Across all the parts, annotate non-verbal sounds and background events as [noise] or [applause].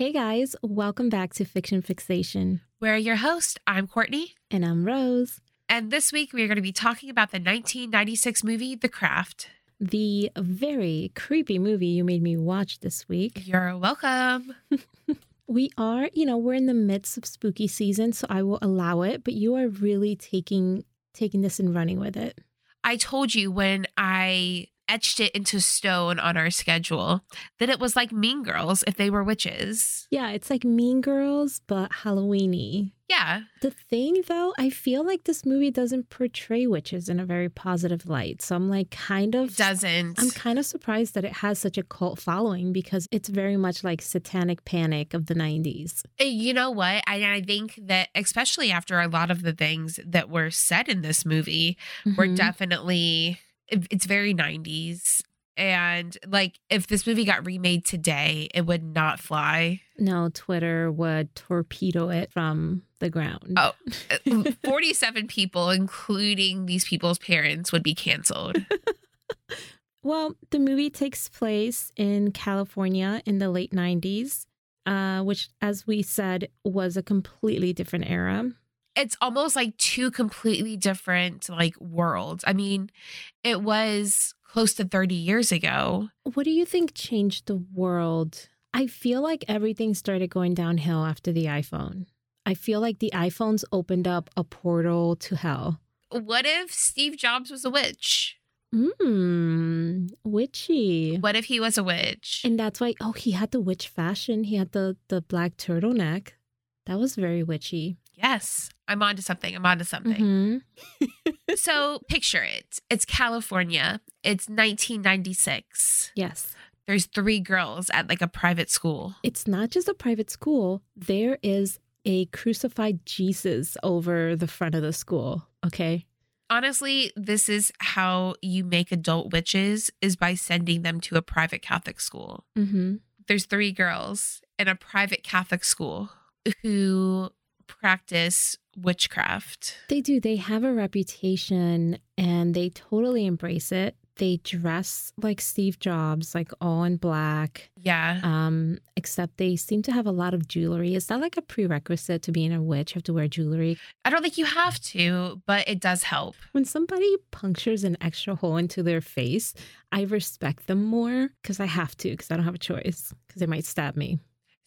Hey guys, welcome back to Fiction Fixation. We're your host. I'm Courtney. And I'm Rose. And this week we are going to be talking about the 1996 movie The Craft. The very creepy movie you made me watch this week. You're welcome. [laughs] we are, you know, we're in the midst of spooky season, so I will allow it, but you are really taking taking this and running with it. I told you when I etched it into stone on our schedule that it was like Mean Girls if they were witches. Yeah, it's like Mean Girls, but Halloweeny. Yeah. The thing though, I feel like this movie doesn't portray witches in a very positive light. So I'm like kind of it doesn't. I'm kind of surprised that it has such a cult following because it's very much like satanic panic of the 90s. Eh, you know what? I, I think that especially after a lot of the things that were said in this movie mm-hmm. were definitely it's very 90s and like if this movie got remade today it would not fly. No twitter would torpedo it from the ground. Oh [laughs] uh, 47 people including these people's parents would be canceled. [laughs] Well the movie takes place in california in the late 90s uh, which as we said was a completely different era it's almost like two completely different like worlds. I mean, it was close to 30 years ago. What do you think changed the world? I feel like everything started going downhill after the iPhone. I feel like the iPhones opened up a portal to hell. What if Steve Jobs was a witch? Mmm, witchy. What if he was a witch? And that's why oh, he had the witch fashion. He had the the black turtleneck. That was very witchy. Yes, I'm onto something. I'm onto something. Mm-hmm. [laughs] so picture it. It's California. It's 1996. Yes. There's three girls at like a private school. It's not just a private school. There is a crucified Jesus over the front of the school. Okay. Honestly, this is how you make adult witches is by sending them to a private Catholic school. Mm-hmm. There's three girls in a private Catholic school who practice witchcraft. They do. They have a reputation and they totally embrace it. They dress like Steve Jobs, like all in black. Yeah. Um, except they seem to have a lot of jewelry. Is that like a prerequisite to being a witch? You have to wear jewelry? I don't think you have to, but it does help. When somebody punctures an extra hole into their face, I respect them more because I have to, because I don't have a choice, because they might stab me.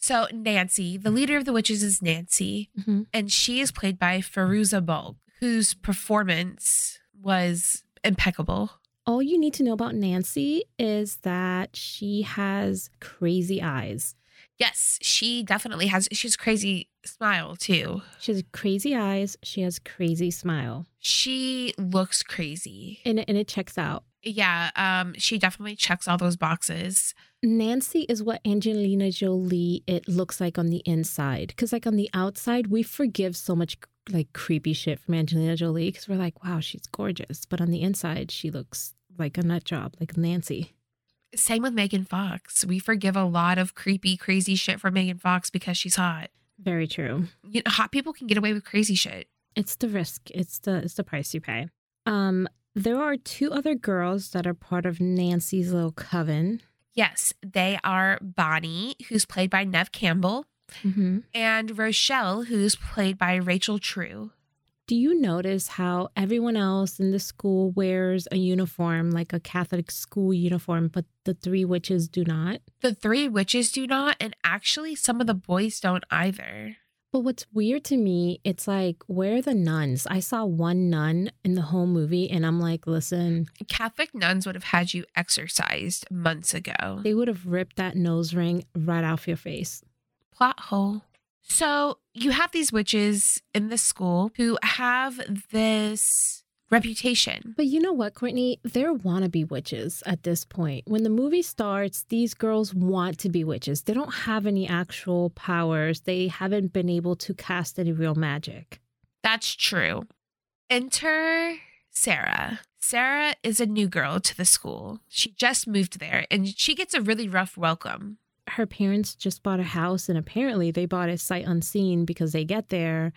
So Nancy, the leader of the witches is Nancy, mm-hmm. and she is played by Balk, whose performance was impeccable. All you need to know about Nancy is that she has crazy eyes. Yes, she definitely has. She has crazy smile too. She has crazy eyes. She has crazy smile. She looks crazy, and and it checks out. Yeah, um, she definitely checks all those boxes. Nancy is what Angelina Jolie it looks like on the inside. Because like on the outside, we forgive so much like creepy shit from Angelina Jolie because we're like, wow, she's gorgeous. But on the inside, she looks like a nut job, like Nancy. Same with Megan Fox. We forgive a lot of creepy, crazy shit from Megan Fox because she's hot. Very true. You know, hot people can get away with crazy shit. It's the risk. It's the it's the price you pay. Um, there are two other girls that are part of Nancy's little coven. Yes, they are Bonnie, who's played by Neve Campbell, mm-hmm. and Rochelle, who's played by Rachel True. Do you notice how everyone else in the school wears a uniform, like a Catholic school uniform, but the three witches do not? The three witches do not, and actually, some of the boys don't either. But what's weird to me, it's like, where are the nuns? I saw one nun in the whole movie, and I'm like, listen. Catholic nuns would have had you exorcised months ago. They would have ripped that nose ring right off your face. Plot hole. So you have these witches in the school who have this reputation. But you know what, Courtney? They're wannabe witches at this point. When the movie starts, these girls want to be witches. They don't have any actual powers, they haven't been able to cast any real magic. That's true. Enter Sarah. Sarah is a new girl to the school. She just moved there and she gets a really rough welcome. Her parents just bought a house and apparently they bought it sight unseen because they get there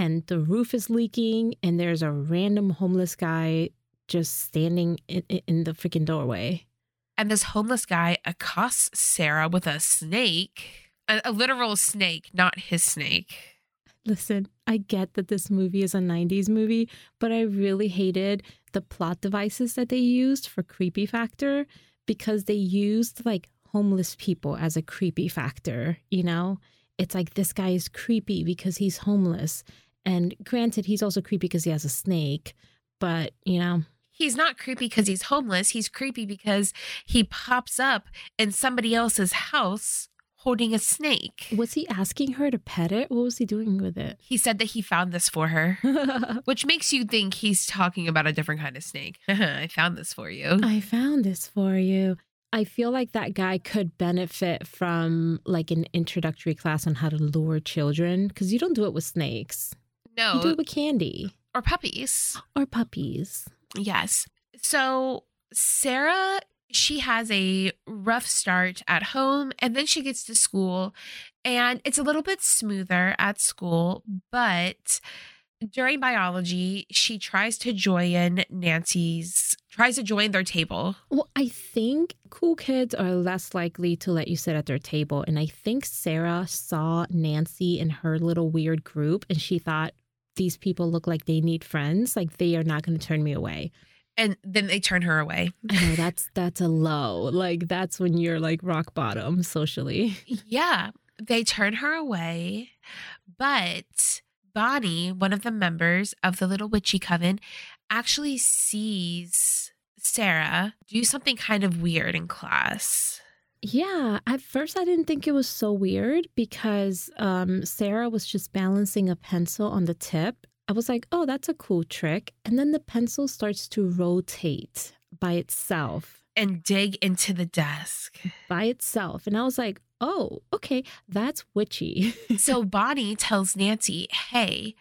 and the roof is leaking and there's a random homeless guy just standing in, in the freaking doorway. And this homeless guy accosts Sarah with a snake. A, a literal snake, not his snake. Listen, I get that this movie is a 90s movie, but I really hated the plot devices that they used for creepy factor because they used like homeless people as a creepy factor, you know? It's like this guy is creepy because he's homeless. And granted, he's also creepy because he has a snake, but you know, He's not creepy because he's homeless. He's creepy because he pops up in somebody else's house holding a snake. was he asking her to pet it? What was he doing with it? He said that he found this for her, [laughs] which makes you think he's talking about a different kind of snake. [laughs] I found this for you. I found this for you. I feel like that guy could benefit from like an introductory class on how to lure children because you don't do it with snakes. You do No, it with candy or puppies. or puppies. Yes. So Sarah, she has a rough start at home and then she gets to school and it's a little bit smoother at school, but during biology, she tries to join Nancy's tries to join their table. Well, I think cool kids are less likely to let you sit at their table. And I think Sarah saw Nancy in her little weird group and she thought, these people look like they need friends. Like they are not going to turn me away. And then they turn her away. Know that's that's a low. Like that's when you're like rock bottom socially. Yeah, they turn her away, but Bonnie, one of the members of the Little Witchy Coven, actually sees Sarah do something kind of weird in class. Yeah, at first I didn't think it was so weird because um, Sarah was just balancing a pencil on the tip. I was like, oh, that's a cool trick. And then the pencil starts to rotate by itself, And dig into the desk. by itself. And I was like, oh, okay, that's witchy. [laughs] So Bonnie tells Nancy, hey,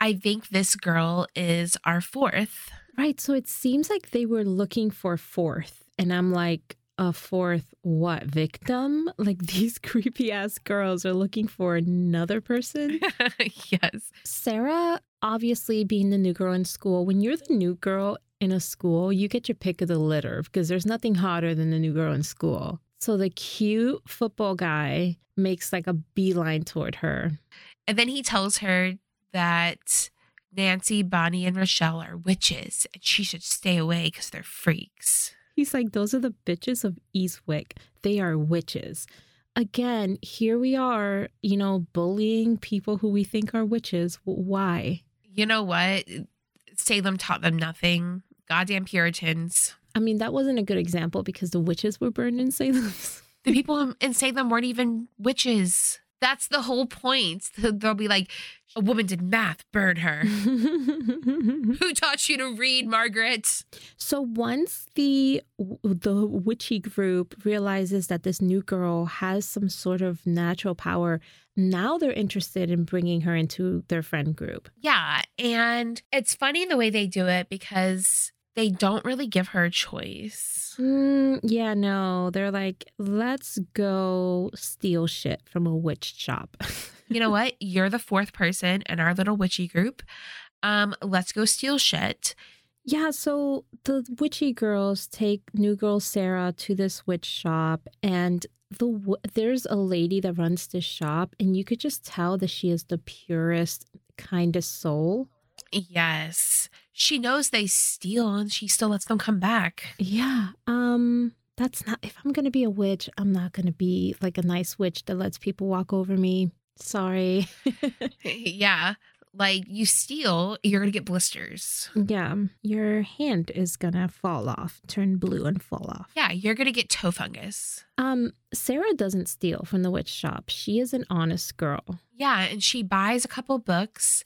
I think this girl is our fourth. right. So it seems like they were looking for fourth. And I'm like, a fourth what victim? Like [laughs] these creepy ass girls are looking for another person. [laughs] yes. Sarah, obviously being the new girl in school, when you're the new girl in a school, you get your pick of the litter because there's nothing hotter than the new girl in school. So the cute football guy makes like a beeline toward her. And then he tells her that Nancy, Bonnie, and Rochelle are witches and she should stay away because they're freaks. He's like, those are the bitches of Eastwick. They are witches. Again, here we are, you know, bullying people who we think are witches. Why? You know what? Salem taught them nothing. Goddamn Puritans. I mean, that wasn't a good example because the witches were burned in Salem. The people in Salem weren't even witches. That's the whole point. [laughs] They'll be like, a woman did math, burn her. [laughs] [laughs] Who taught you to read, Margaret? So once the the witchy group realizes that this new girl has some sort of natural power, now they're interested in bringing her into their friend group. Yeah. And it's funny the way they do it because they don't really give her a choice. Mm, yeah, no, they're like, let's go steal shit from a witch shop. [laughs] You know what? You're the fourth person in our little witchy group. Um, let's go steal shit. yeah, so the witchy girls take new girl Sarah to this witch shop, and the there's a lady that runs this shop, and you could just tell that she is the purest, kindest soul. Yes. She knows they steal and she still lets them come back. Yeah. Um that's not if I'm going to be a witch, I'm not going to be like a nice witch that lets people walk over me. Sorry. [laughs] [laughs] yeah. Like you steal, you're going to get blisters. yeah, your hand is going to fall off, turn blue and fall off. Yeah, you're going to get toe fungus. Um Sarah doesn't steal from the witch shop. She is an honest girl. Yeah, and she buys a couple books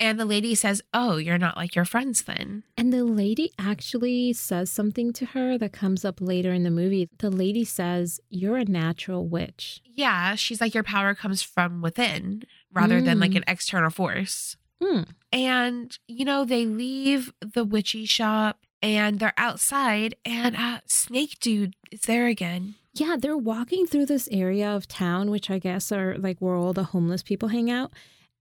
and the lady says, "Oh, you're not like your friends then." And the lady actually says something to her that comes up later in the movie. The lady says, "You're a natural witch." Yeah, she's like your power comes from within rather than like Mm. an external force. Hmm. And you know, they leave the witchy shop and they're outside and uh Snake Dude is there again. Yeah, they're walking through this area of town, which I guess are like where all the homeless people hang out.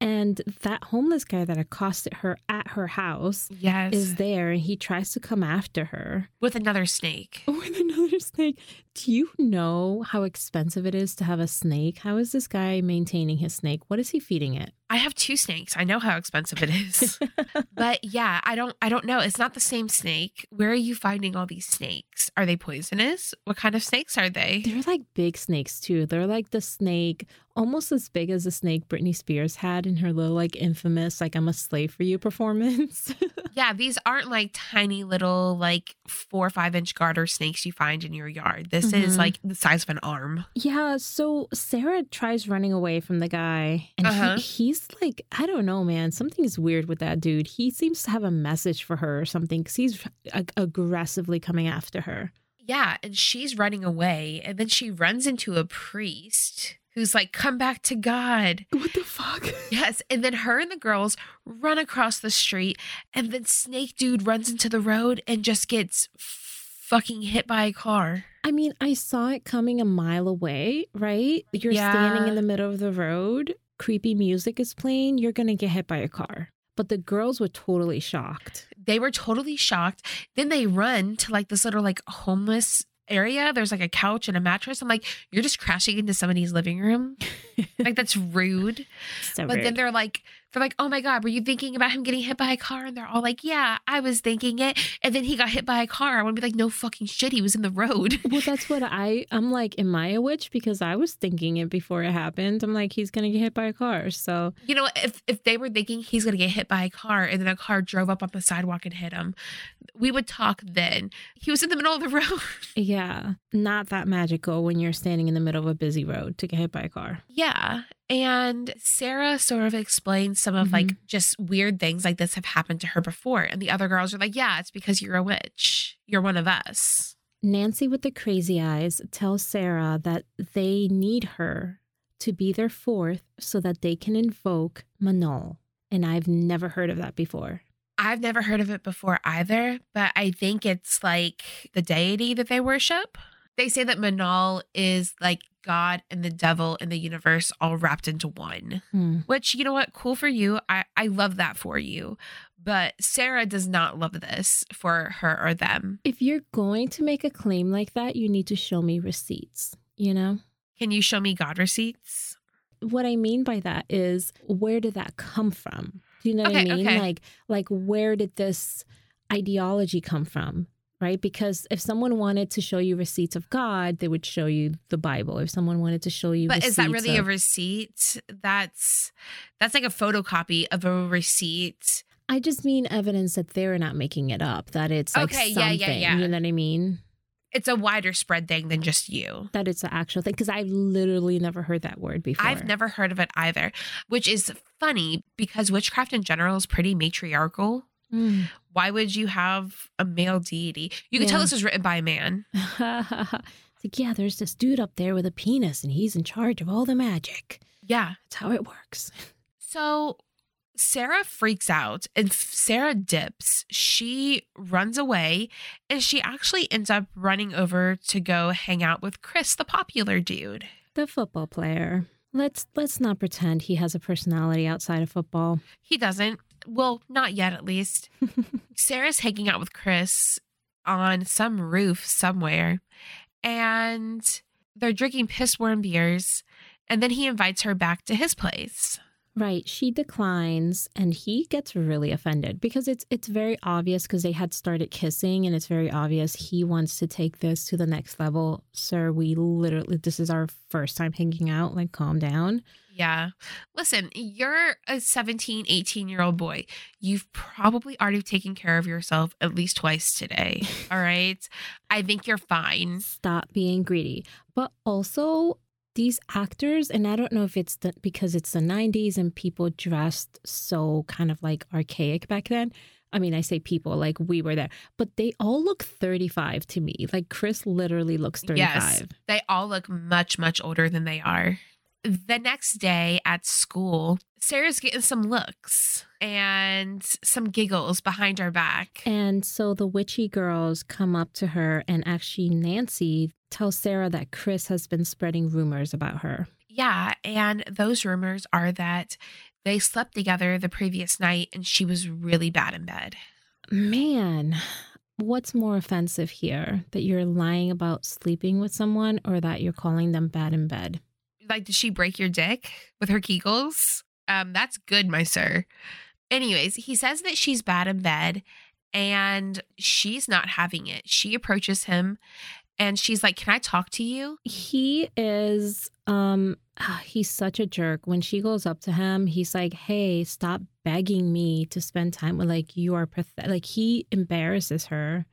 And that homeless guy that accosted her at her house Yes. is there and he tries to come after her with another snake. [laughs] with another snake. Do you know how expensive it is to have a snake? How is this guy maintaining his snake? What is he feeding it? I have two snakes. I know how expensive it is. [laughs] but yeah, I don't I don't know. It's not the same snake. Where are you finding all these snakes? Are they poisonous? What kind of snakes are they? They're like big snakes too. They're like the snake almost as big as the snake Britney Spears had in her little like infamous like I'm a slave for you performance. [laughs] Yeah, these aren't like tiny little like four or five inch garter snakes you find in your yard. This is Mhm. like the size of an arm. yeah, so Sarah tries running away from the guy and Uh-huh. he, he's like I don't know man, something's weird with that dude. He seems to have a message for her or something cuz he's ag- aggressively coming after her. Yeah, and she's running away, and then she runs into a priest who's like, "Come back to God." What the fuck? [laughs] Yes, and then her and the girls run across the street, and then Snake Dude runs into the road and just gets fucking hit by a car. I mean, I saw it coming a mile away, right? You're standing in the middle of the road, creepy music is playing, you're going to get hit by a car. But the girls were totally shocked. They were totally shocked. Then they run to like this little like homeless area. There's like a couch and a mattress. I'm like, you're just crashing into somebody's living room. [laughs] like that's rude. So But then they're like, they're like, oh my God, were you thinking about him getting hit by a car? And they're all like, yeah, I was thinking it. And then he got hit by a car. I want to be like, no fucking shit. He was in the road. [laughs] well, that's what I, I'm like, am I a witch? Because I was thinking it before it happened. I'm like, he's going to get hit by a car. So, You know, if if they were thinking he's gonna get hit by a car and then a car drove up on the sidewalk and hit him, we would talk then. He was in the middle of the [laughs] road. yeah, not that magical when you're standing in the middle of a busy road to get hit by a car. yeah. And Sarah sort of explains some of like mm-hmm. just weird things like this have happened to her before. And the other girls are like, Yeah, it's because you're a witch. You're one of us. Nancy with the crazy eyes tells Sarah that they need her to be their fourth so that they can invoke Manol. And I've never heard of that before. I've never heard of it before either, but I think it's like the deity that they worship. They say that Manal is like God and the devil and the universe all wrapped into one. Hmm. Which, you know what, cool for you. I, I love that for you. But Sarah does not love this for her or them. If you're going to make a claim like that, you need to show me receipts, you know? Can you show me God receipts? What I mean by that is where did that come from? Do you know what I mean? okay. Like like where did this ideology come from? Right? Because if someone wanted to show you receipts of God, they would show you the Bible. If someone wanted to show you But is that really a receipt? That's that's like a photocopy of a receipt. I just mean evidence that they're not making it up, that it's like Okay, yeah, yeah, yeah. You know what I mean? It's a wider spread thing than just you. That it's an actual thing. Because I've literally never heard that word before. I've never heard of it either, which is funny because witchcraft in general is pretty matriarchal. Mm. Why would you have a male deity? You can tell this was written by a man. [laughs] it's like, yeah, there's this dude up there with a penis and he's in charge of all the magic. Yeah. That's how it works. [laughs] So Sarah freaks out and Sarah dips. She runs away and she actually ends up running over to go hang out with Chris, the popular dude. The football player. Let's let's not pretend he has a personality outside of football. He doesn't. Well, not yet, at least. [laughs] Sarah's hanging out with Chris on some roof somewhere, and they're drinking piss warm beers. And then he invites her back to his place. Right. She declines and he gets really offended because it's it's very obvious because they had started kissing and it's very obvious he wants to take this to the next level. Sir, we literally this is our first time hanging out. Like calm down. Yeah. Listen, you're a 17, 18 year old boy. You've probably already taken care of yourself at least twice today. [laughs] All right. I think you're fine. Stop being greedy. But also these actors, and I don't know if it's the, because it's the 90s and people dressed so kind of like archaic back then. I mean, I say people like we were there, but they all look 35 to me. Like Chris literally looks 35. Yes. They all look much, much older than they are. The next day at school, Sarah's getting some looks and some giggles behind her back. And so the witchy girls come up to her, and actually, Nancy tells Sarah that Chris has been spreading rumors about her. Yeah. And those rumors are that they slept together the previous night and she was really bad in bed. Man, what's more offensive here? That you're lying about sleeping with someone or that you're calling them bad in bed? Like, did she break your dick with her kegels? Um, that's good, my sir. Anyways, he says that she's bad in bed and she's not having it. She approaches him and she's like, "Can I talk to you?" He is um he's such a jerk. When she goes up to him, he's like, "Hey, stop begging me to spend time with like you are pathetic." Like he embarrasses her.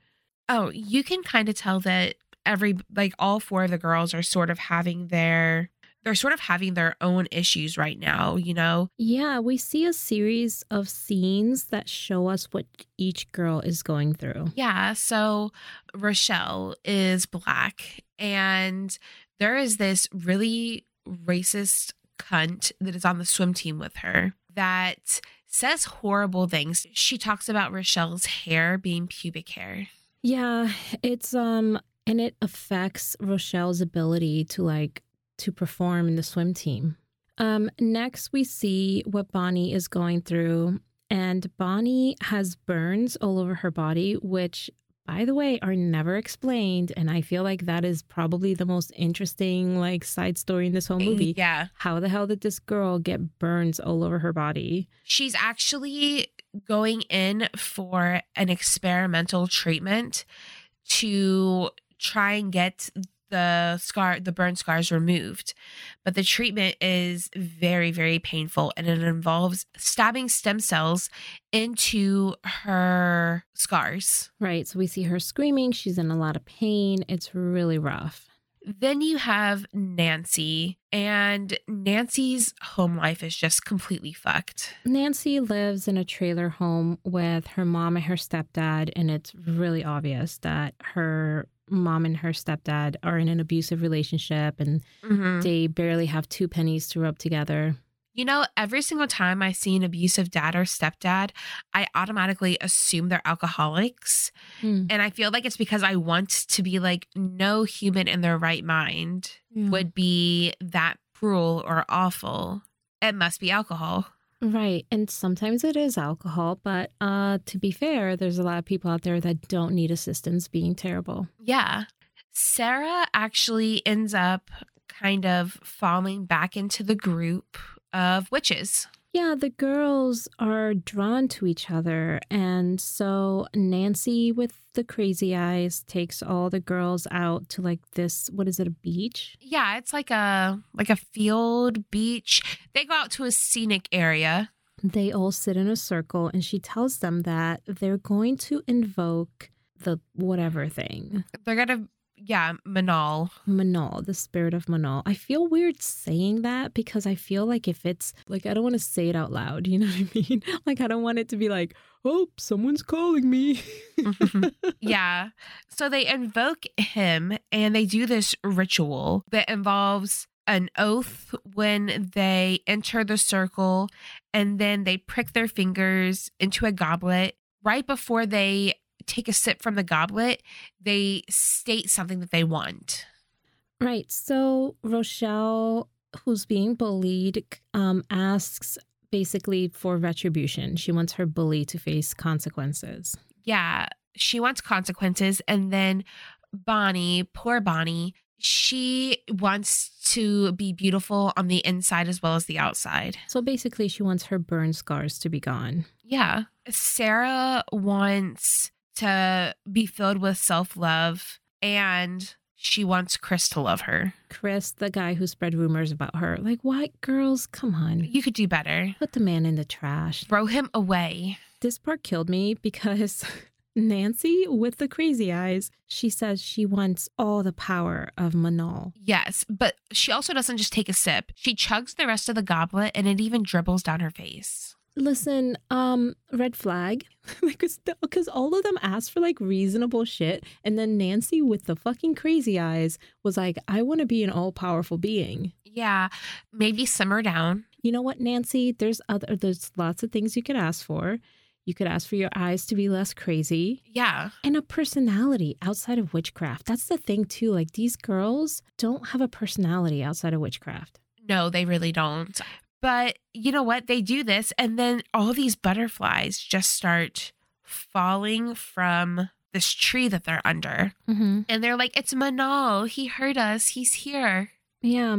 Oh, you can kind of tell that every like all four of the girls are sort of having their they're sort of having their own issues right now, you know? Yeah, we see a series of scenes that show us what each girl is going through. Yeah, so Rochelle is black, and there is this really racist cunt that is on the swim team with her that says horrible things. She talks about Rochelle's hair being pubic hair. Yeah, it's um and it affects Rochelle's ability to like to perform in the swim team. Um, next, we see what Bonnie is going through, and Bonnie has burns all over her body, which, by the way, are never explained. And I feel like that is probably the most interesting, like, side story in this whole movie. Yeah. How the hell did this girl get burns all over her body? She's actually going in for an experimental treatment to try and get the scar the burn scars removed. But the treatment is very very painful and it involves stabbing stem cells into her scars. Right so we see her screaming she's in a lot of pain it's really rough. Then you have Nancy, and Nancy's home life is just completely fucked. Nancy lives in a trailer home with her mom and her stepdad, and it's really obvious that her mom and her stepdad are in an abusive relationship and mm-hmm. they barely have two pennies to rub together. You know, every single time I see an abusive dad or stepdad, I automatically assume they're alcoholics. Mm. And I feel like it's because I want to be like, no human in their right mind yeah. would be that cruel or awful. It must be alcohol. Right. And sometimes it is alcohol, but uh to be fair, there's a lot of people out there that don't need assistance being terrible. Yeah. Sarah actually ends up kind of falling back into the group of witches. Yeah, the girls are drawn to each other. And so Nancy with the crazy eyes takes all the girls out to like this what is it, a beach? Yeah, it's like a like a field beach. They go out to a scenic area. They all sit in a circle and she tells them that they're going to invoke the whatever thing. They're gonna yeah, Manal. Manal, the spirit of Manal. I feel weird saying that because I feel like if it's like, I don't want to say it out loud. [laughs] You know what I mean? [laughs] Like, I don't want it to be like, oh, someone's calling me. mm-hmm. [laughs] Yeah. So they invoke him and they do this ritual that involves an oath when they enter the circle and then they prick their fingers into a goblet right before they take a sip from the goblet, they state something that they want. Right. So Rochelle, who's being bullied, um, asks basically for retribution. She wants her bully to face consequences. Yeah. She wants consequences. And then Bonnie, poor Bonnie, she wants to be beautiful on the inside as well as the outside. So basically, she wants her burn scars to be gone. Yeah. Sarah wants to be filled with self love and she wants Chris to love her. Chris, the guy who spread rumors about her. Like, what? Girls, come on. You could do better. Put the man in the trash. Throw him away. This part killed me because [laughs] Nancy, with the crazy eyes, she says she wants all the power of Manal. Yes, but she also doesn't just take a sip. She chugs the rest of the goblet and it even dribbles down her face. Listen, um, red flag. [laughs] because because all of them asked for like reasonable shit, and then Nancy with the fucking crazy eyes was like, "I want to be an all powerful being." Yeah, maybe simmer down. You know what, Nancy? There's other there's lots of things you could ask for. You could ask for your eyes to be less crazy. Yeah. And a personality outside of witchcraft. That's the thing, too. Like, these girls don't have a personality outside of witchcraft. No, they really don't. But you know what? They do this, and then all these butterflies just start falling from this tree that they're under. Mm-hmm. And they're like, It's Manal. He heard us. He's here. Yeah.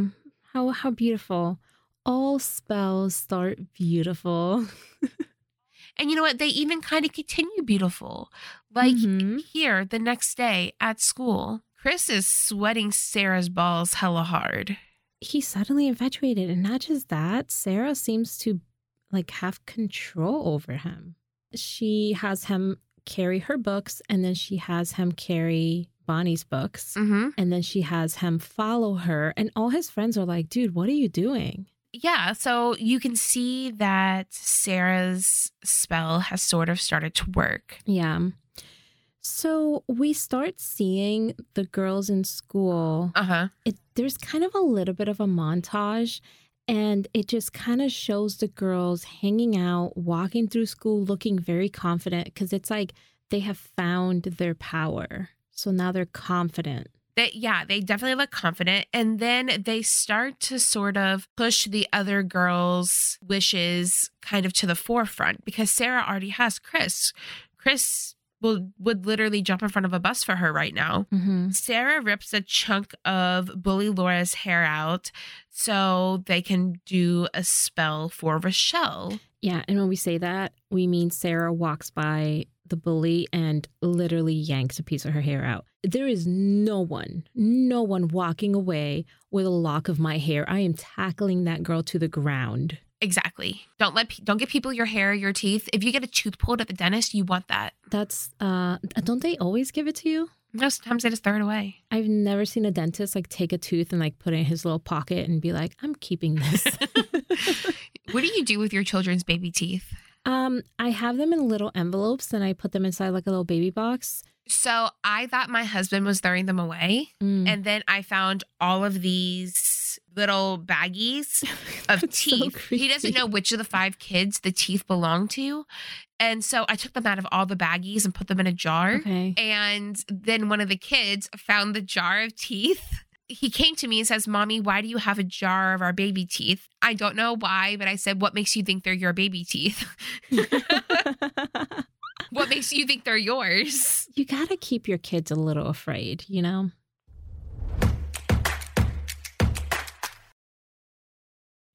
How how beautiful. All spells start beautiful. [laughs] And you know what? They even kind of continue beautiful. Like Mhm. here, the next day at school, Chris is sweating Sarah's balls hella hard. He's suddenly infatuated, and not just that, Sarah seems to like have control over him. She has him carry her books, and then she has him carry Bonnie's books. Mm-hmm. And then she has him follow her, and all his friends are like, dude, what are you doing? Yeah, so you can see that Sarah's spell has sort of started to work. Yeah. So we start seeing the girls in school. Uh huh. There's kind of a little bit of a montage, and it just kind of shows the girls hanging out, walking through school, looking very confident because it's like they have found their power. So now they're confident. They, yeah, they definitely look confident. And then they start to sort of push the other girls' wishes kind of to the forefront because Sarah already has Chris. Chris will would literally jump in front of a bus for her right now. Mm-hmm. Sarah rips a chunk of Bully Laura's hair out so they can do a spell for Rochelle. Yeah. And when we say that, we mean Sarah walks by the bully and literally yanks a piece of her hair out. There is no one, no one walking away with a lock of my hair. I am tackling that girl to the ground. Exactly. Don't let don't give people your hair, your teeth. If you get a tooth pulled at the dentist, you want that. That's, uh, don't they always give it to you? No, sometimes they just throw it away. I've never seen a dentist like take a tooth and like put it in his little pocket and be like, I'm keeping this. [laughs] [laughs] What do you do with your children's baby teeth? um, I have them in little envelopes and I put them inside like a little baby box. So I thought my husband was throwing them away. Mm. And then I found all of these little baggies [laughs] of That's so teeth. he doesn't know which of the five kids the teeth belong to. And so I took them out of all the baggies and put them in a jar. Okay. And then one of the kids found the jar of teeth. He came to me and says, Mommy, why do you have a jar of our baby teeth? I don't know why, but I said, What makes you think they're your baby teeth? [laughs] [laughs] what makes you think they're yours? [laughs] you got to keep your kids a little afraid, you know?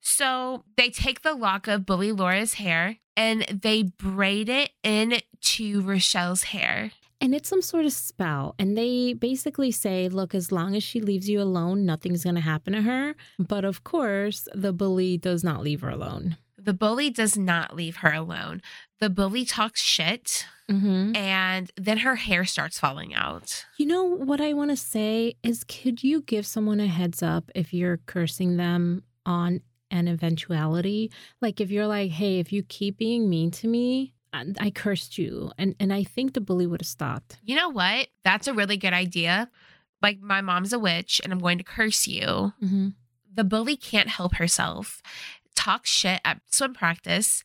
So they take the lock of Bully Laura's hair and they braid it into Rochelle's hair. And it's some sort of spell. And they basically say, look, as long as she leaves you alone, nothing's going to happen to her. But of course, the bully does not leave her alone. The bully does not leave her alone. The bully talks shit Mm-hmm. and then her hair starts falling out. You know what I want to say is could you give someone a heads up if you're cursing them on an eventuality? Like if you're like, hey, if you keep being mean to me, I, cursed you. And and I think the bully would have stopped. You know what? That's a really good idea. Like, my mom's a witch and I'm going to curse you. Mm-hmm. The bully can't help herself, talks shit at swim practice,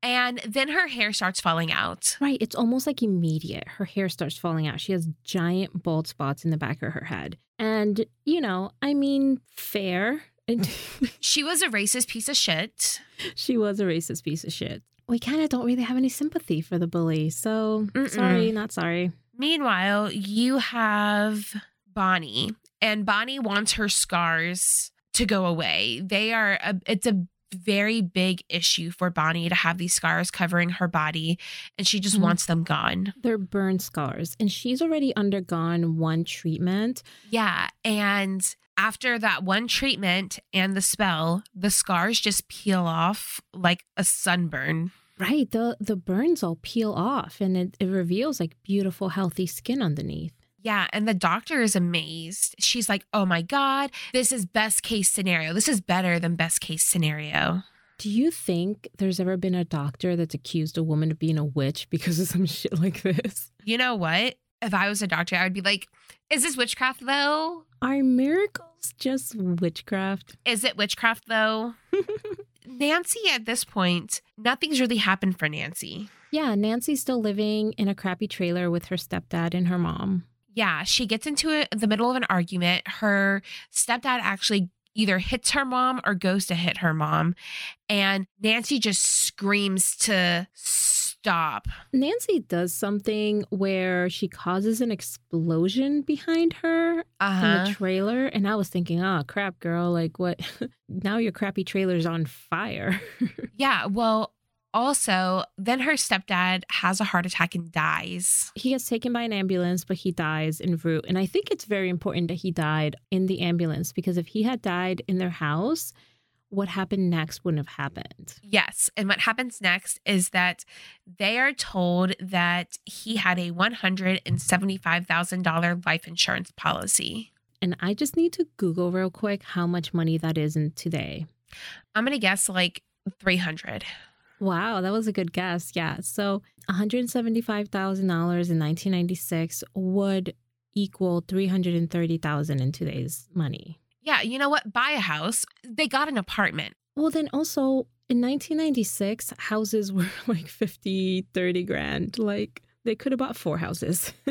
and then her hair starts falling out. Right. It's almost like immediate. Her hair starts falling out. She has giant bald spots in the back of her head. And, you know, I mean, fair. [laughs] She was a racist piece of shit. she was a racist piece of shit. We kind of don't really have any sympathy for the bully. So, Mm-mm. sorry, not sorry. Meanwhile, you have Bonnie, and Bonnie wants her scars to go away. They are, a, it's a very big issue for Bonnie to have these scars covering her body, and she just Mhm. wants them gone. They're burn scars. And she's already undergone one treatment. Yeah. And after that one treatment and the spell, the scars just peel off like a sunburn. Right. The the burns all peel off and it, it reveals like beautiful, healthy skin underneath. Yeah, and the doctor is amazed. She's like, "Oh my god, this is best case scenario. This is better than best case scenario." Do you think there's ever been a doctor that's accused a woman of being a witch because of some [laughs] shit like this? You know what? If I was a doctor, I would be like, "Is this witchcraft though? Are miracles just witchcraft? Is it witchcraft though?" [laughs] Nancy at this point, nothing's really happened for Nancy. Yeah, Nancy's still living in a crappy trailer with her stepdad and her mom. Yeah, she gets into it the middle of an argument. Her stepdad actually either hits her mom or goes to hit her mom. And Nancy just screams to stop. Nancy does something where she causes an explosion behind her Uh-huh. in the trailer. And I was thinking, oh, crap, girl. Like, what? [laughs] now your crappy trailer's on fire. [laughs] Yeah. Well, also, then her stepdad has a heart attack and dies. he gets taken by an ambulance, but he dies en route. And I think it's very important that he died in the ambulance because if he had died in their house, what happened next wouldn't have happened. Yes. And what happens next is that they are told that he had a $175,000 life insurance policy. And I just need to Google real quick how much money that is in today. I'm going to guess like 300. Wow, that was a good guess. Yeah. So $175,000 in 1996 would equal 330,000 in today's money. Yeah. You know what? Buy a house. They got an apartment. Well, then also in 1996, houses [laughs] were like 50, 30 grand. Like they could have bought four houses. [laughs]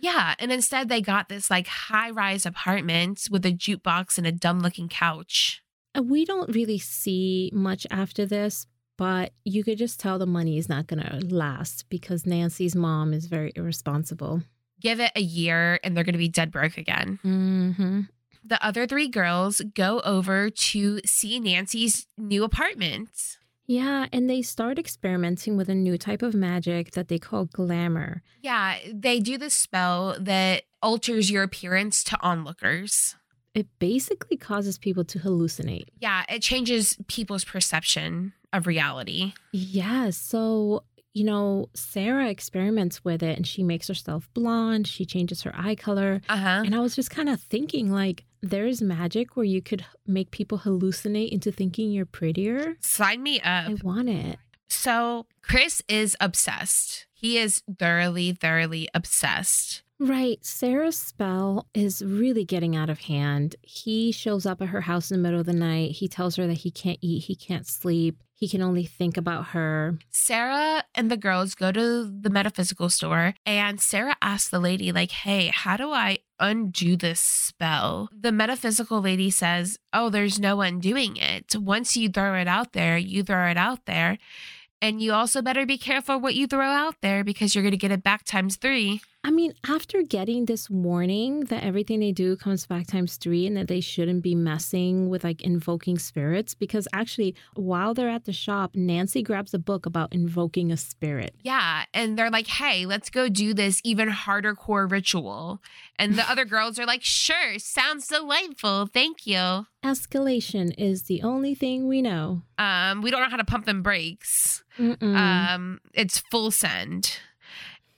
Yeah. And instead, they got this like high rise apartment with a jukebox and a dumb looking couch. And we don't really see much after this, but you could just tell the money is not going to last because Nancy's mom is very irresponsible. Give it a year and they're going to be dead broke again. Mm-hmm. The other three girls go over to see Nancy's new apartment. Yeah, and they start experimenting with a new type of magic that they call glamour. Yeah, they do this spell that alters your appearance to onlookers. It basically causes people to hallucinate. Yeah, it changes people's perception of reality. Yeah, so you know, Sarah experiments with it and she makes herself blonde, she changes her eye color. Uh huh. And I was just kind of thinking, like, there's magic where you could make people hallucinate into thinking you're prettier. Sign me up. I want it. So, Chris is obsessed. He is thoroughly, thoroughly obsessed. Right. Sarah's spell is really getting out of hand. He shows up at her house in the middle of the night. He tells her that he can't eat, he can't sleep, he can only think about her. Sarah and the girls go to the metaphysical store, and Sarah asks the lady, like, hey, how do I undo this spell? The metaphysical lady says, oh, there's no undoing it. Once you throw it out there, you throw it out there. And you also better be careful what you throw out there because you're going to get it back times three. I mean, after getting this warning that everything they do comes back times three and that they shouldn't be messing with like invoking spirits, because actually, while they're at the shop, Nancy grabs a book about invoking a spirit. Yeah. And they're like, hey, let's go do this even harder core ritual. And the other girls are like, sure, sounds delightful. Thank you. Escalation is the only thing we know. Um, we don't know how to pump them brakes. Mm-mm. Um, it's full send.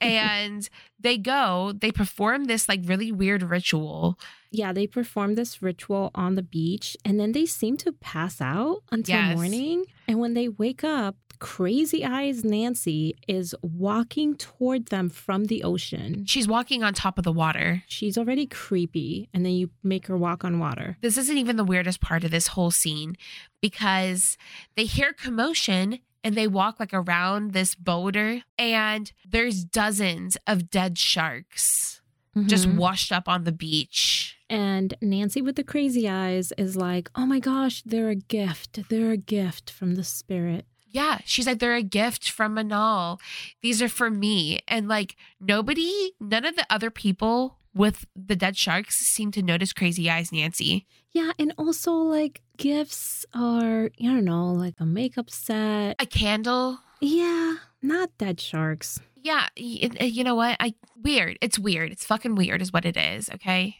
[laughs] And they go, they perform this like really weird ritual. yeah, they perform this ritual on the beach and then they seem to pass out until Yes. morning. And when they wake up, Crazy Eyes Nancy is walking toward them from the ocean. She's walking on top of the water. She's already creepy, and then you make her walk on water. This isn't even the weirdest part of this whole scene because they hear commotion and they walk like around this boulder and there's dozens of dead sharks just Mhm. washed up on the beach. and Nancy with the crazy eyes is like, "Oh my gosh, they're a gift. They're a gift from the spirit." Yeah, she's like, they're a gift from Manal. These are for me. And like, nobody, none of the other people with the dead sharks seem to notice Crazy Eyes Nancy. Yeah, and also like gifts are, I don't know, like a makeup set. A candle. Yeah, not dead sharks. Yeah, uh, you know what? I weird. It's weird. It's fucking weird, is what it is. Okay.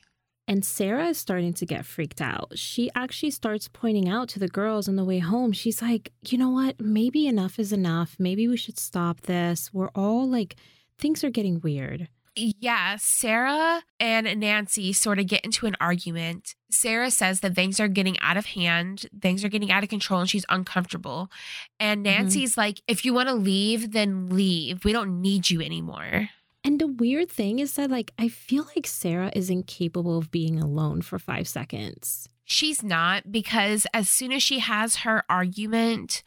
And Sarah is starting to get freaked out. She actually starts pointing out to the girls on the way home. She's like, you know what? Maybe enough is enough. Maybe we should stop this. We're all like, things are getting weird. Yeah, Sarah and Nancy sort of get into an argument. Sarah says that things are getting out of hand, things are getting out of control, and she's uncomfortable. And mm-hmm. Nancy's like, if you want to leave, then leave. We don't need you anymore. And the weird thing is that, like, I feel like Sarah is incapable of being alone for five seconds. She's not because as soon as she has her argument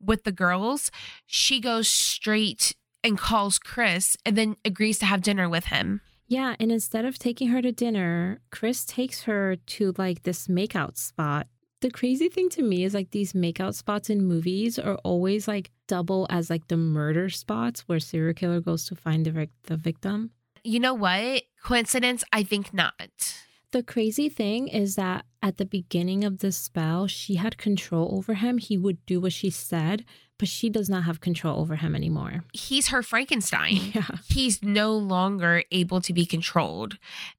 with the girls, she goes straight and calls Chris and then agrees to have dinner with him. Yeah, and instead of taking her to dinner, Chris takes her to like this makeout spot. The crazy thing to me is like these makeout spots in movies are always like double as like the murder spots where serial killer goes to find the the victim. You know what? Coincidence? I think not. The crazy thing is that at the beginning of the spell, she had control over him. He would do what she said, but she does not have control over him anymore. He's her Frankenstein. [laughs] Yeah. He's no longer able to be controlled.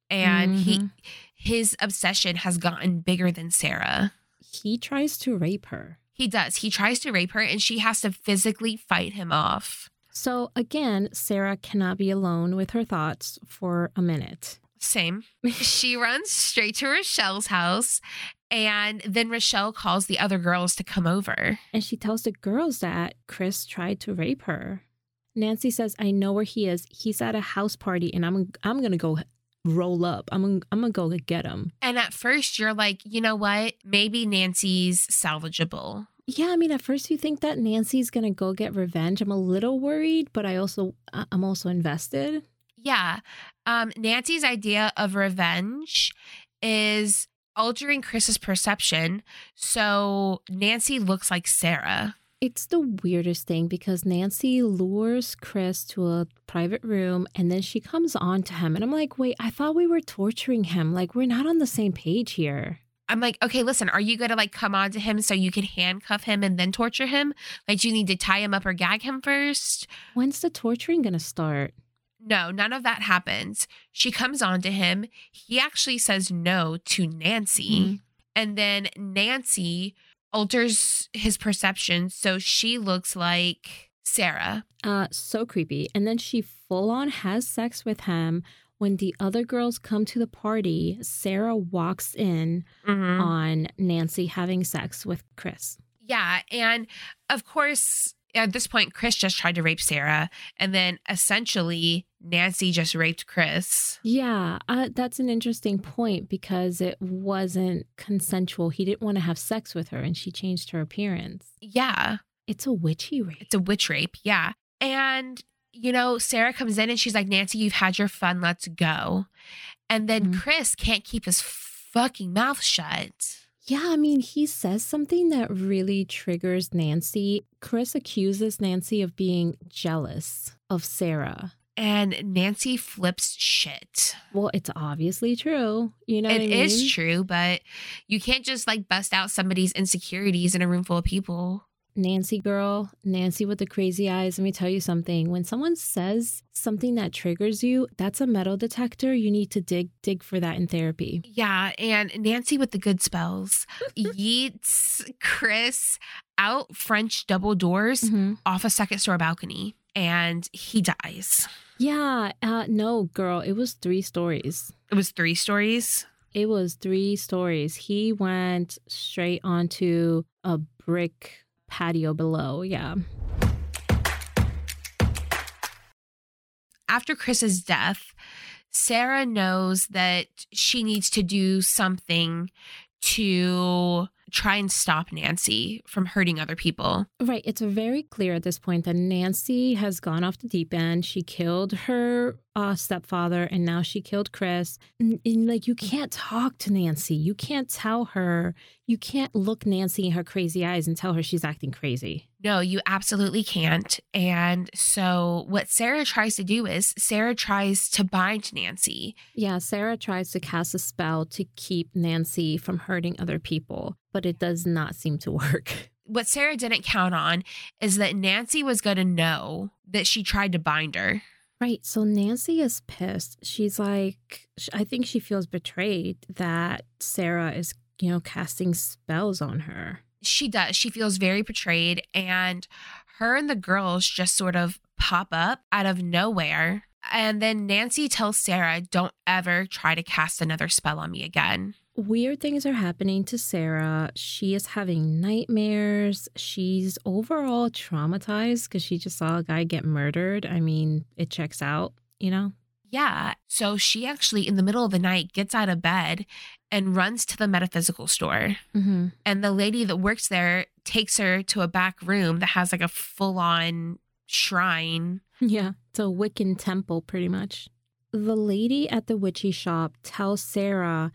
And he Mhm. his obsession has gotten bigger than Sarah. He tries to rape her. He does. He tries to rape her and she has to physically fight him off. So again, Sarah cannot be alone with her thoughts for a minute. Same. [laughs] she runs straight to Rochelle's house and then Rochelle calls the other girls to come over. And she tells the girls that Chris tried to rape her. Nancy says, I know where he is. He's at a house party and I'm I'm going to go roll up. I'm gonna, I'm going to go get him. And at first you're like, you know what? Maybe Nancy's salvageable. Yeah, I mean, at first you think that Nancy's gonna go get revenge. I'm a little worried, but I also I'm also invested. Yeah. Um, Nancy's idea of revenge is altering Chris's perception so Nancy looks like Sarah. It's the weirdest thing because Nancy lures Chris to a private room and then she comes on to him, and I'm like, wait, I thought we were torturing him. Like we're not on the same page here. I'm like, okay, listen, are you going to like come on to him so you can handcuff him and then torture him? Like, do you need to tie him up or gag him first? When's the torturing gonna start? No, none of that happens. She comes on to him. He actually says no to Nancy. Mhm. And then Nancy alters his perception so she looks like Sarah. Uh, so creepy. And then she full on has sex with him. When the other girls come to the party, Sarah walks in Mm-hmm. on Nancy having sex with Chris. Yeah. And of course, at this point, Chris just tried to rape Sarah. And then essentially, Nancy just raped Chris. Yeah, uh, that's an interesting point because it wasn't consensual. He didn't want to have sex with her and she changed her appearance. Yeah. It's a witchy rape. It's a witch rape. Yeah. And, you know, Sarah comes in and she's like, Nancy, you've had your fun. Let's go. And then Mhm. Chris can't keep his fucking mouth shut. Yeah, I mean, he says something that really triggers Nancy. Chris accuses Nancy of being jealous of Sarah. And Nancy flips shit. Well, it's obviously true. You know, It what I is true, but you can't just like bust out somebody's insecurities in a room full of people. Nancy girl, Nancy with the crazy eyes. Let me tell you something. When someone says something that triggers you, that's a metal detector. You need to dig dig for that in therapy. Yeah, and Nancy with the good spells [laughs] yeets Chris out French double doors mm-hmm. off a second store balcony, and he dies. Yeah, uh, no, girl, it was three stories. It was three stories. It was three stories. He went straight onto a brick patio below. Yeah. After Chris's death, Sarah knows that she needs to do something to try and stop Nancy from hurting other people. Right. It's very clear at this point that Nancy has gone off the deep end. She killed her uh, stepfather and now she killed Chris. And, and, like, you can't talk to Nancy. You can't tell her, you can't look Nancy in her crazy eyes and tell her she's acting crazy. No, you absolutely can't. And so, what Sarah tries to do is Sarah tries to bind Nancy. Yeah, Sarah tries to cast a spell to keep Nancy from hurting other people, but it does not seem to work. [laughs] What Sarah didn't count on is that Nancy was going to know that she tried to bind her. Right. So Nancy is pissed. She's like, I think she feels betrayed that Sarah is, you know, casting spells on her. She does. She feels very betrayed. And her and the girls just sort of pop up out of nowhere. And then Nancy tells Sarah, don't ever try to cast another spell on me again. Weird things are happening to Sarah. She is having nightmares. She's overall traumatized because she just saw a guy get murdered. I mean, it checks out, you know? Yeah. So she actually, in the middle of the night, gets out of bed and runs to the metaphysical store. Mm-hmm. And the lady that works there takes her to a back room that has like a full on shrine. Yeah. It's a Wiccan temple, pretty much. the lady at the witchy shop tells Sarah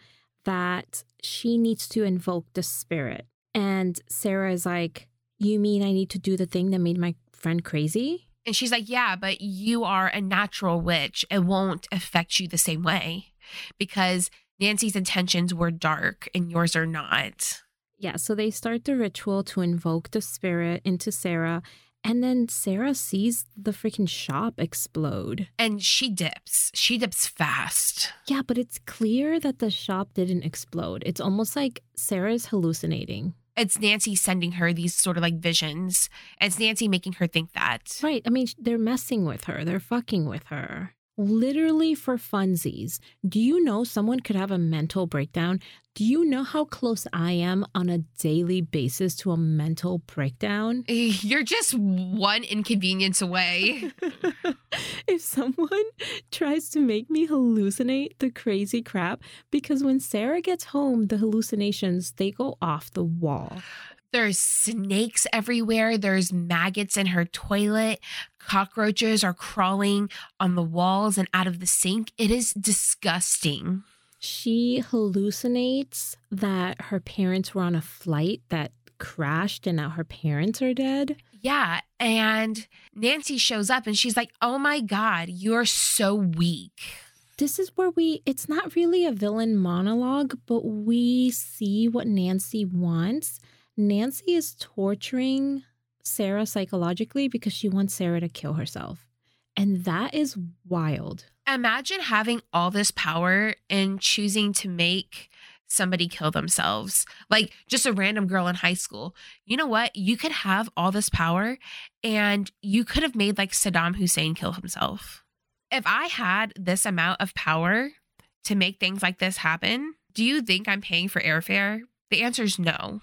that she needs to invoke the spirit. And Sarah is like, You mean I need to do the thing that made my friend crazy? And she's like, Yeah, but you are a natural witch. It won't affect you the same way because Nancy's intentions were dark and yours are not. Yeah, so they start the ritual to invoke the spirit into Sarah. And then Sarah sees the freaking shop explode. And she dips. She dips fast. Yeah, but it's clear that the shop didn't explode. It's almost like Sarah's hallucinating. It's Nancy sending her these sort of like visions. It's Nancy making her think that. Right. I mean, they're messing with her, they're fucking with her literally for funsies. Do you know someone could have a mental breakdown? Do you know how close I am on a daily basis to a mental breakdown? [laughs] You're just one inconvenience away. [laughs] if someone [laughs] tries to make me hallucinate the crazy crap, because when Sarah gets home, the hallucinations, they go off the wall. There's snakes everywhere. There's maggots in her toilet. Cockroaches are crawling on the walls and out of the sink. It is disgusting. She hallucinates that her parents were on a flight that crashed and now her parents are dead. Yeah. And Nancy shows up and she's like, Oh my God, you're so weak. This is where we, it's not really a villain monologue, but we see what Nancy wants. Nancy is torturing Sarah psychologically because she wants Sarah to kill herself. And that is wild. Imagine having all this power and choosing to make somebody kill themselves. Like just a random girl in high school. You know what? You could have all this power and you could have made like Saddam Hussein kill himself. If I had this amount of power to make things like this happen, do you think I'm paying for airfare? The answer is no.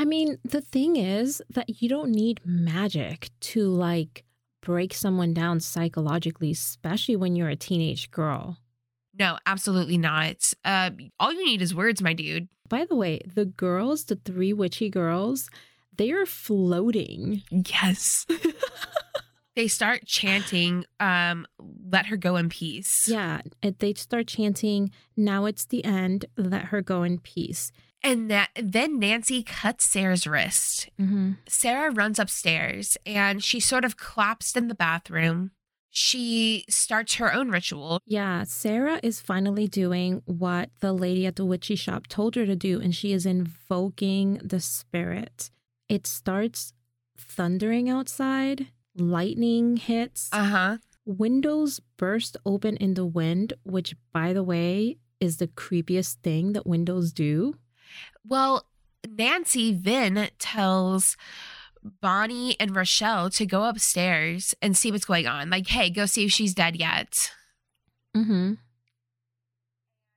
I mean, the thing is that you don't need magic to like break someone down psychologically, especially when you're a teenage girl. No, absolutely not. Uh, all you need is words, my dude. By the way, the girls, the three witchy girls, they are floating. Yes. [laughs] they start chanting, um, let her go in peace. Yeah. They start chanting, now it's the end, let her go in peace. And that then Nancy cuts Sarah's wrist. Mm-hmm. Sarah runs upstairs and she sort of collapsed in the bathroom. She starts her own ritual. Yeah, Sarah is finally doing what the lady at the witchy shop told her to do, and she is invoking the spirit. It starts thundering outside, lightning hits. Uh huh. Windows burst open in the wind, which, by the way, is the creepiest thing that windows do. Well, Nancy then tells Bonnie and Rochelle to go upstairs and see what's going on. Like, hey, go see if she's dead yet. Mm-hmm.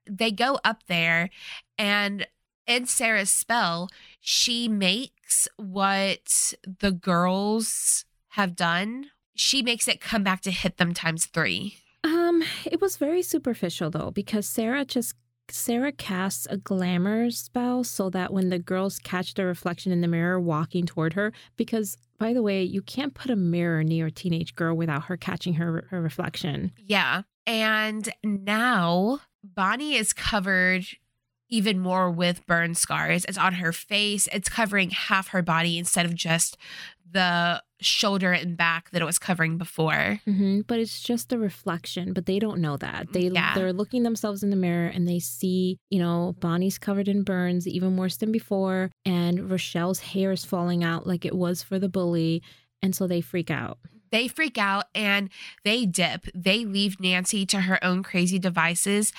They go up there, and in Sarah's spell, she makes what the girls have done. She makes it come back to hit them times three. Um, it was very superficial though, because Sarah just Sarah casts a glamour spell so that when the girls catch the reflection in the mirror walking toward her, because by the way, you can't put a mirror near a teenage girl without her catching her, her reflection. Yeah. And now Bonnie is covered even more with burn scars. It's on her face, it's covering half her body instead of just the shoulder and back that it was covering before. Mm-hmm, but it's just a reflection. But they don't know that. They yeah. they're looking themselves in the mirror and they see, you know, Bonnie's covered in burns, even worse than before, and Rochelle's hair is falling out like it was for the bully, and so they freak out. They freak out and they dip. They leave Nancy to her own crazy devices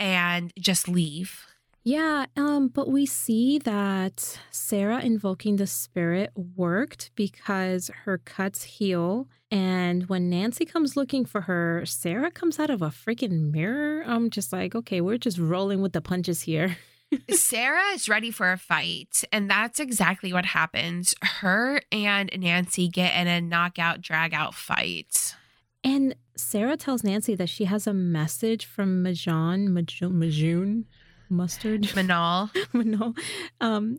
and just leave. Yeah, um, but we see that Sarah invoking the spirit worked because her cuts heal. And when Nancy comes looking for her, Sarah comes out of a freaking mirror. I'm just like, okay, we're just rolling with the punches here. [laughs] Sarah is ready for a fight, and that's exactly what happens. Her and Nancy get in a knockout, drag out fight. And Sarah tells Nancy that she has a message from Majon, Majoon, mustard [laughs] Manal Manal um,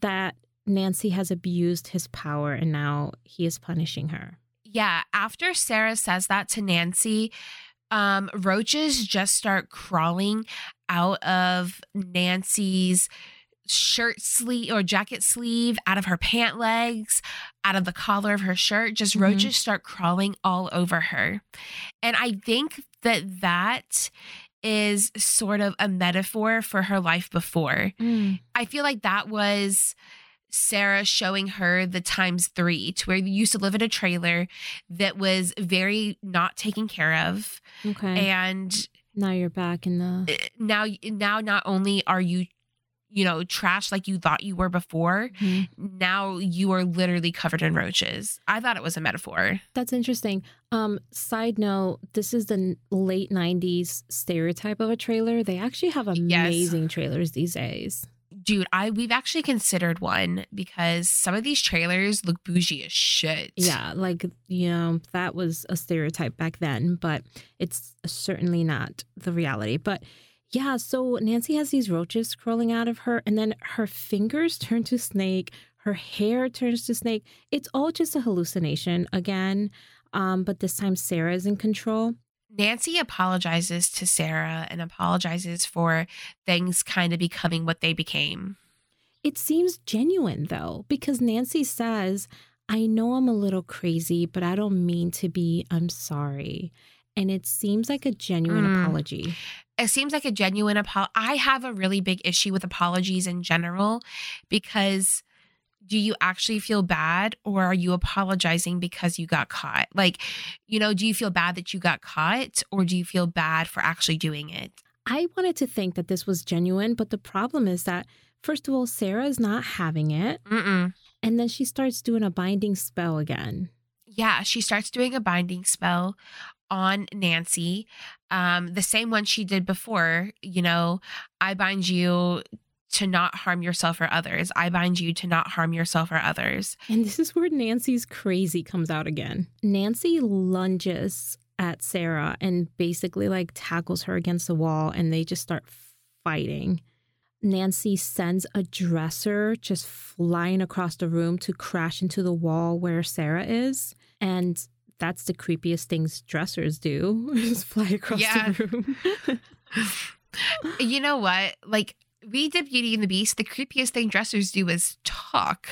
that Nancy has abused his power and now he is punishing her. Yeah, after Sarah says that to Nancy, um, roaches just start crawling out of Nancy's shirt sleeve or jacket sleeve, out of her pant legs, out of the collar of her shirt. Just Mhm. roaches start crawling all over her. And I think that that is sort of a metaphor for her life before. Mm. I feel like that was Sarah showing her the times three to where you used to live in a trailer that was very not taken care of. Okay. And now you're back in the. uh, now, now not only are you, you know, trash like you thought you were before, Mhm. now you are literally covered in roaches. I thought it was a metaphor. That's interesting. Um, side note: This is the late '90s stereotype of a trailer. They actually have amazing trailers these days. Dude, I we've actually considered one because some of these trailers look bougie as shit. Yeah, like you know that was a stereotype back then, but it's certainly not the reality. But yeah, so Nancy has these roaches crawling out of her, and then her fingers turn to snake. Her hair turns to snake. It's all just a hallucination again. Um, but this time Sarah is in control. Nancy apologizes to Sarah and apologizes for things kind of becoming what they became. It seems genuine though, because Nancy says, I know I'm a little crazy, but I don't mean to be. I'm sorry. And it seems like a genuine Mm. apology. It seems like a genuine apology. I have a really big issue with apologies in general because do you actually feel bad or are you apologizing because you got caught? Like, you know, do you feel bad that you got caught or do you feel bad for actually doing it? I wanted to think that this was genuine, but the problem is that, first of all, Sarah is not having it. Mm-mm. And then she starts doing a binding spell again. Yeah, she starts doing a binding spell on Nancy, um, the same one she did before. You know, I bind you to not harm yourself or others. I bind you to not harm yourself or others. And this is where Nancy's crazy comes out again. Nancy lunges at Sarah and basically like tackles her against the wall and they just start fighting. Nancy sends a dresser just flying across the room to crash into the wall where Sarah is. And that's the creepiest things dressers do [laughs] just fly across Yeah. the room. you know what? Like, we did Beauty and the Beast. The creepiest thing dressers do is talk.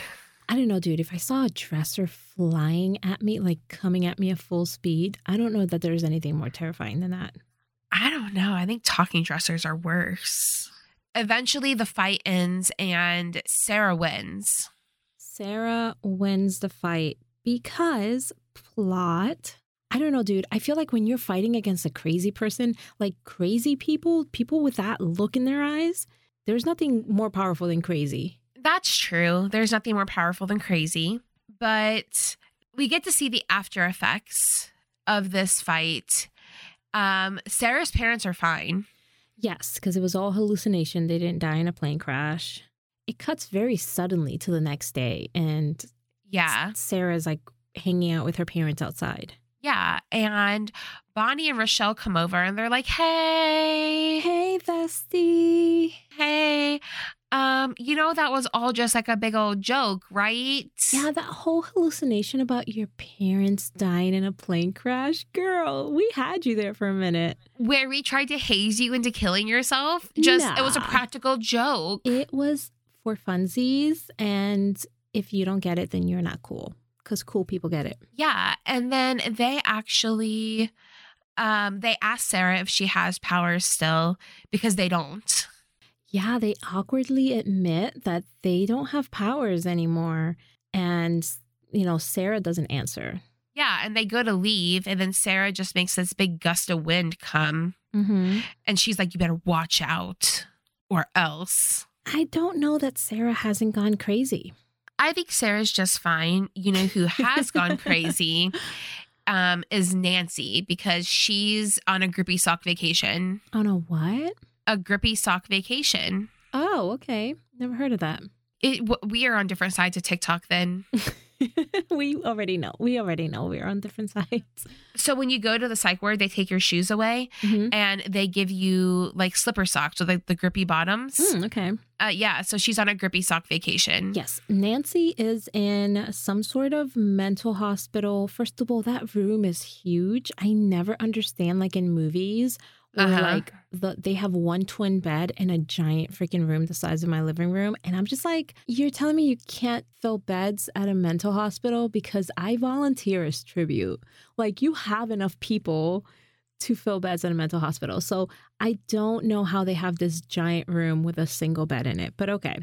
I don't know, dude. If I saw a dresser flying at me, like coming at me at full speed, I don't know that there's anything more terrifying than that. I don't know. I think talking dressers are worse. Eventually, the fight ends and Sarah wins. Sarah wins the fight because plot. I don't know, dude. I feel like when you're fighting against a crazy person, like crazy people, people with that look in their eyes, there's nothing more powerful than crazy. That's true. There's nothing more powerful than crazy. But we get to see the after effects of this fight. Um, Sarah's parents are fine. Yes, because it was all hallucination. They didn't die in a plane crash. It cuts very suddenly to the next day, and Yeah. Sarah's like hanging out with her parents outside. Yeah. And Bonnie and Rochelle come over and they're like, hey, Hey, bestie. hey, um, you know, that was all just like a big old joke, right? Yeah, that whole hallucination about your parents dying in a plane crash. Girl, we had you there for a minute. Where we tried to haze you into killing yourself. Just, it was a practical joke. It was for funsies, and if you don't get it, then you're not cool. Because cool people get it. Yeah, and then they actually um they ask Sarah if she has powers still because they don't. Yeah, they awkwardly admit that they don't have powers anymore. And, you know, Sarah doesn't answer. Yeah, and they go to leave and then Sarah just makes this big gust of wind come Mm-hmm. and she's like you better watch out or else. I don't know that Sarah hasn't gone crazy. I think Sarah's just fine. You know who has gone [laughs] crazy um is Nancy because she's on a grippy sock vacation. On a what? A grippy sock vacation. Oh, okay. Never heard of that. It, w- we are on different sides of TikTok then. [laughs] [laughs] we already know. We already know we're on different [laughs] sides. So when you go to the psych ward, they take your shoes away Mhm. and they give you like slipper socks with like the grippy bottoms. Mm, okay. Uh, yeah, so she's on a grippy sock vacation. Yes, Nancy is in some sort of mental hospital. First of all, that room is huge. I never understand, like in movies, Uh-huh. like the, they have one twin bed in a giant freaking room the size of my living room. And I'm just like, you're telling me you can't fill beds at a mental hospital because I volunteer as tribute. Like, you have enough people to fill beds at a mental hospital. So I don't know how they have this giant room with a single bed in it, but okay.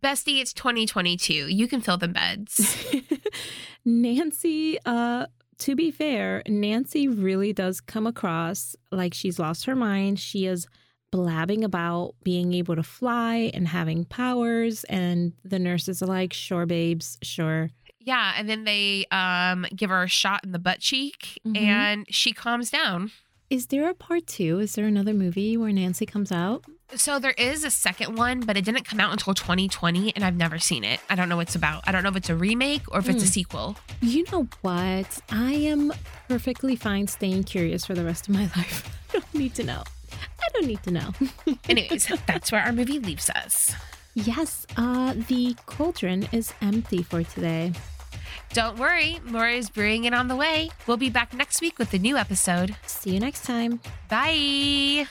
Bestie, it's 2022. You can fill the beds. [laughs] Nancy, uh, to be fair, Nancy really does come across like she's lost her mind. She is blabbing about being able to fly and having powers, and the nurses are like, "Sure, babes, sure." yeah, and then they um give her a shot in the butt cheek Mhm. and she calms down. Is there a part two? Is there another movie where Nancy comes out? So there is a second one, but it didn't come out until 2020 and I've never seen it. I don't know what it's about. I don't know if it's a remake or if it's a Mm. sequel. You know what? I am perfectly fine staying curious for the rest of my [laughs] life. I don't need to know. I don't need to know. [laughs] Anyways, that's where our movie leaves us. yes, uh, the cauldron is empty for today. Don't worry, Laura is brewing it on the way. We'll be back next week with a new episode. See you next time. Bye.